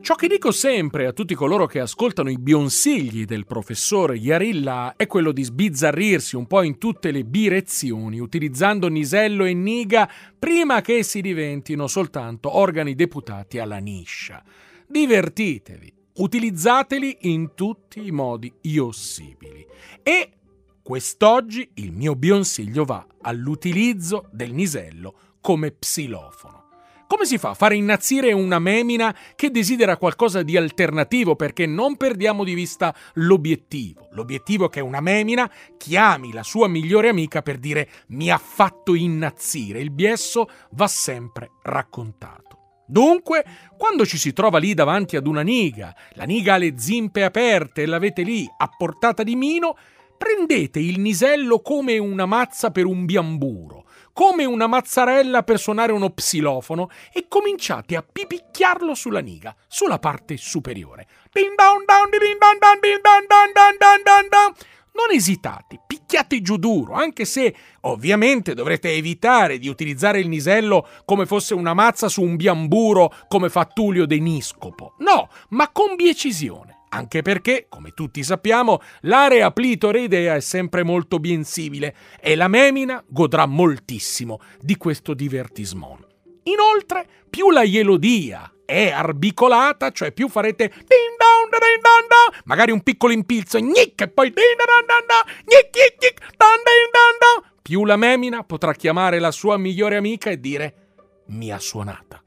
Ciò che dico sempre a tutti coloro che ascoltano i bionsigli del professor Yarilla è quello di sbizzarrirsi un po' in tutte le direzioni, utilizzando Nisello e Niga prima che essi diventino soltanto organi deputati alla niscia. Divertitevi, utilizzateli in tutti i modi possibili. E quest'oggi il mio bionsiglio va all'utilizzo del Nisello come psilofono. Come si fa a fare innazzire una memina che desidera qualcosa di alternativo? Perché non perdiamo di vista l'obiettivo. L'obiettivo è che una memina chiami la sua migliore amica per dire mi ha fatto innazzire. Il biesso va sempre raccontato. Dunque, quando ci si trova lì davanti ad una niga, la niga ha le zimpe aperte e l'avete lì a portata di mino, prendete il nisello come una mazza per un biamburo come una mazzarella per suonare uno psilofono e cominciate a pipicchiarlo sulla niga, sulla parte superiore. Non esitate, picchiate giù duro, anche se ovviamente dovrete evitare di utilizzare il nisello come fosse una mazza su un biamburo come fa Tullio De Niscopo. No, ma con biecisione anche perché, come tutti sappiamo, l'area plitoridea è sempre molto biensibile e la memina godrà moltissimo di questo divertismon. Inoltre, più la ielodia è arbicolata, cioè più farete din don din don don, magari un piccolo impilzo gnic e poi din don don don, gnic gnic gnic don din don don, più la memina potrà chiamare la sua migliore amica e dire mi ha suonata.